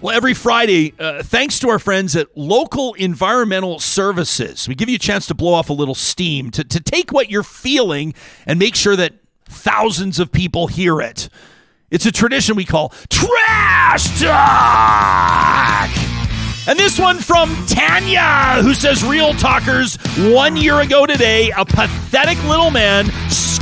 Well, every Friday, uh, thanks to our friends at Local Environmental Services, we give you a chance to blow off a little steam, to, to take what you're feeling and make sure that thousands of people hear it. It's a tradition we call Trash Talk! And this one from Tania, who says, Real Talkers, one year ago today, a pathetic little man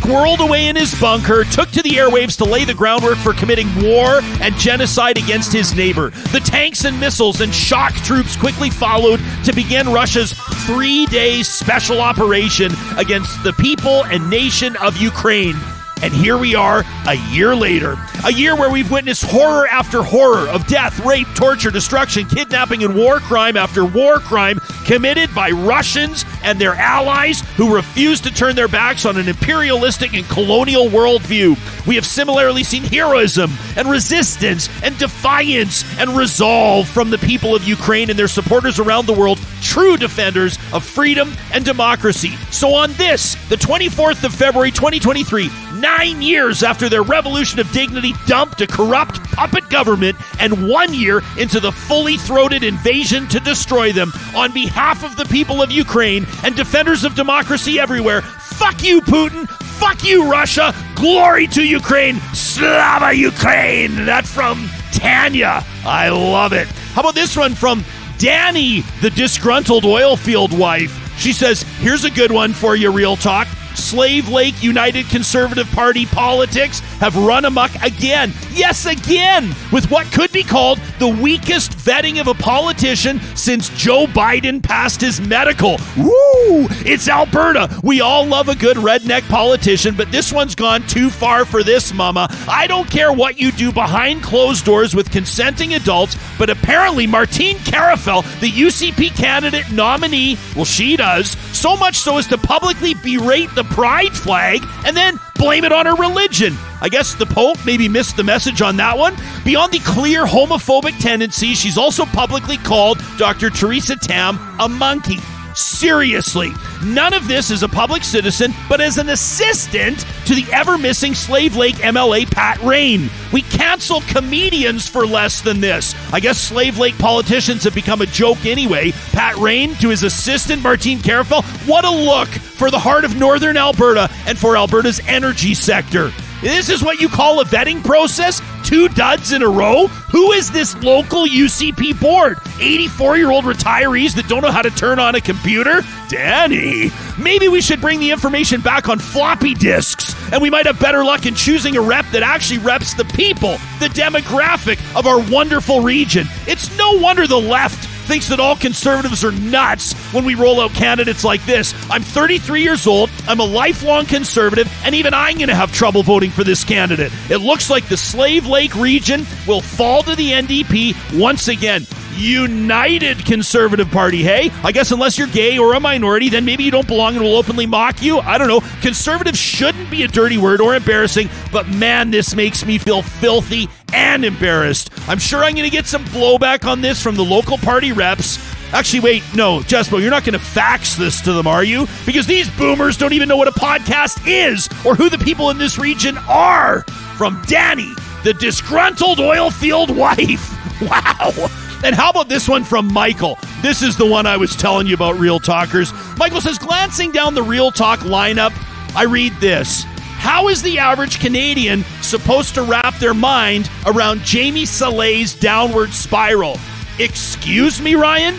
squirreled away in his bunker, took to the airwaves to lay the groundwork for committing war and genocide against his neighbor. The tanks and missiles and shock troops quickly followed to begin Russia's three day special operation against the people and nation of Ukraine. And here we are a year later. A year where we've witnessed horror after horror of death, rape, torture, destruction, kidnapping, and war crime after war crime committed by Russians and their allies who refuse to turn their backs on an imperialistic and colonial worldview. We have similarly seen heroism and resistance and defiance and resolve from the people of Ukraine and their supporters around the world, true defenders of freedom and democracy. So, on this, the 24th of February 2023, nine years after their revolution of dignity dumped a corrupt puppet government, and one year into the fully throated invasion to destroy them, on behalf of the people of Ukraine and defenders of democracy everywhere, fuck you, Putin. Fuck you, Russia. Glory to Ukraine. Slava Ukraine. That from Tania. I love it. How about this one from Dani, the disgruntled oil field wife? She says, Here's a good one for you, Real Talk. Slave Lake United Conservative Party politics have run amok again. Yes, again, with what could be called the weakest vetting of a politician since Joe Biden passed his medical. Woo! It's Alberta. We all love a good redneck politician, but this one's gone too far for this, mama. I don't care what you do behind closed doors with consenting adults, but apparently Martine Carifelle, the UCP candidate nominee, well, she does, so much so as to publicly berate the pride flag and then blame it on her religion. I guess the Pope maybe missed the message on that one. Beyond the clear homophobic tendencies, she's also publicly called Dr. Theresa Tam a monkey. Seriously, none of this is a public citizen, but as an assistant to the ever missing Slave Lake MLA Pat Rehn. We cancel comedians for less than this. I guess Slave Lake politicians have become a joke anyway. Pat Rehn to his assistant Martine Carifelle. What a look for the heart of northern Alberta and for Alberta's energy sector. This is what you call a vetting process? Two duds in a row? Who is this local UCP board? 84 year old retirees that don't know how to turn on a computer? Danny, maybe we should bring the information back on floppy disks, and we might have better luck in choosing a rep that actually reps the people, the demographic of our wonderful region. It's no wonder the left thinks that all conservatives are nuts when we roll out candidates like this. I'm 33 years old, I'm a lifelong conservative, and even I'm going to have trouble voting for this candidate. It looks like the Slave Lake region will fall to the NDP once again. United Conservative Party, hey? I guess unless you're gay or a minority, then maybe you don't belong and will openly mock you. I don't know. Conservative shouldn't be a dirty word or embarrassing, but man, this makes me feel filthy and embarrassed. I'm sure I'm going to get some blowback on this from the local party reps. Actually, wait, no, Jespo, you're not going to fax this to them, are you? Because these boomers don't even know what a podcast is or who the people in this region are. From Dani, the disgruntled oil field wife. Wow. And how about this one from Michael? This is the one I was telling you about, Real Talkers. Michael says, glancing down the Real Talk lineup, I read this. How is the average Canadian supposed to wrap their mind around Jamie Salé's downward spiral? Excuse me, Ryan?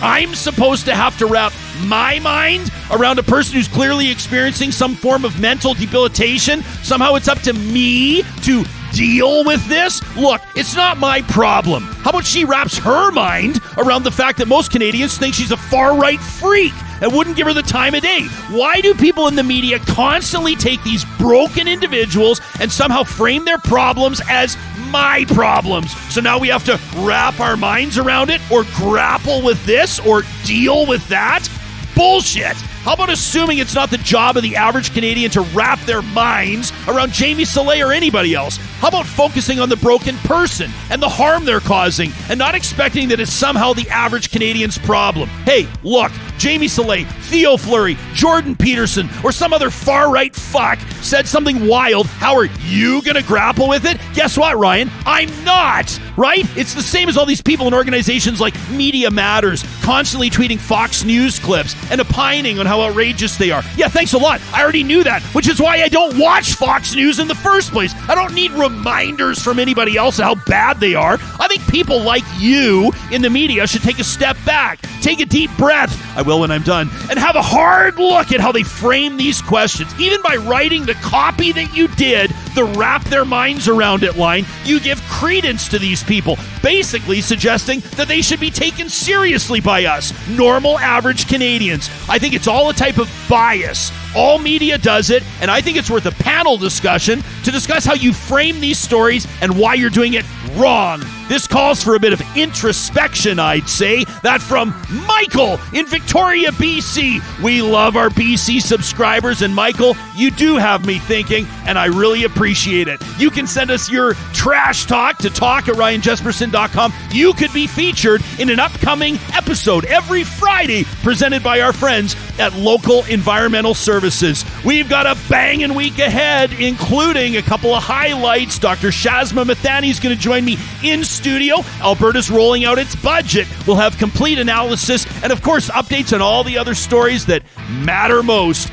I'm supposed to have to wrap my mind around a person who's clearly experiencing some form of mental debilitation. Somehow it's up to me to deal with this? Look, it's not my problem. How about she wraps her mind around the fact that most Canadians think she's a far right freak and wouldn't give her the time of day? Why do people in the media constantly take these broken individuals and somehow frame their problems as my problems? So now we have to wrap our minds around it or grapple with this or deal with that? Bullshit. How about assuming it's not the job of the average Canadian to wrap their minds around Jamie Salé or anybody else? How about focusing on the broken person and the harm they're causing and not expecting that it's somehow the average Canadian's problem? Hey, look, Jamie Salé, Theo Fleury, Jordan Peterson, or some other far right fuck said something wild, how are you going to grapple with it? Guess what, Ryan? I'm not, right? It's the same as all these people in organizations like Media Matters, constantly tweeting Fox News clips and opining on how outrageous they are. Yeah, thanks a lot. I already knew that, which is why I don't watch Fox News in the first place. I don't need reminders from anybody else of how bad they are. I think people like you in the media should take a step back, take a deep breath. I will when I'm done, and have a hard look at how they frame these questions. Even by writing the copy that you did, the wrap their minds around it line, you give credence to these people, basically suggesting that they should be taken seriously by us, normal, average Canadians. I think it's all a type of bias. All media does it, and I think it's worth a panel discussion to discuss how you frame these stories and why you're doing it wrong. This calls for a bit of introspection, I'd say. That from Michael in Victoria, BC. We love our BC subscribers, and Michael, you do have me thinking, and I really appreciate it. You can send us your trash talk to talk at ryanjespersen.com. You could be featured in an upcoming episode every Friday presented by our friends at Local Environmental Services. We've got a banging week ahead, including a couple of highlights. Dr. Shazma Mithani is going to join me in studio. Alberta's rolling out its budget. We'll have complete analysis and, of course, updates on all the other stories that matter most.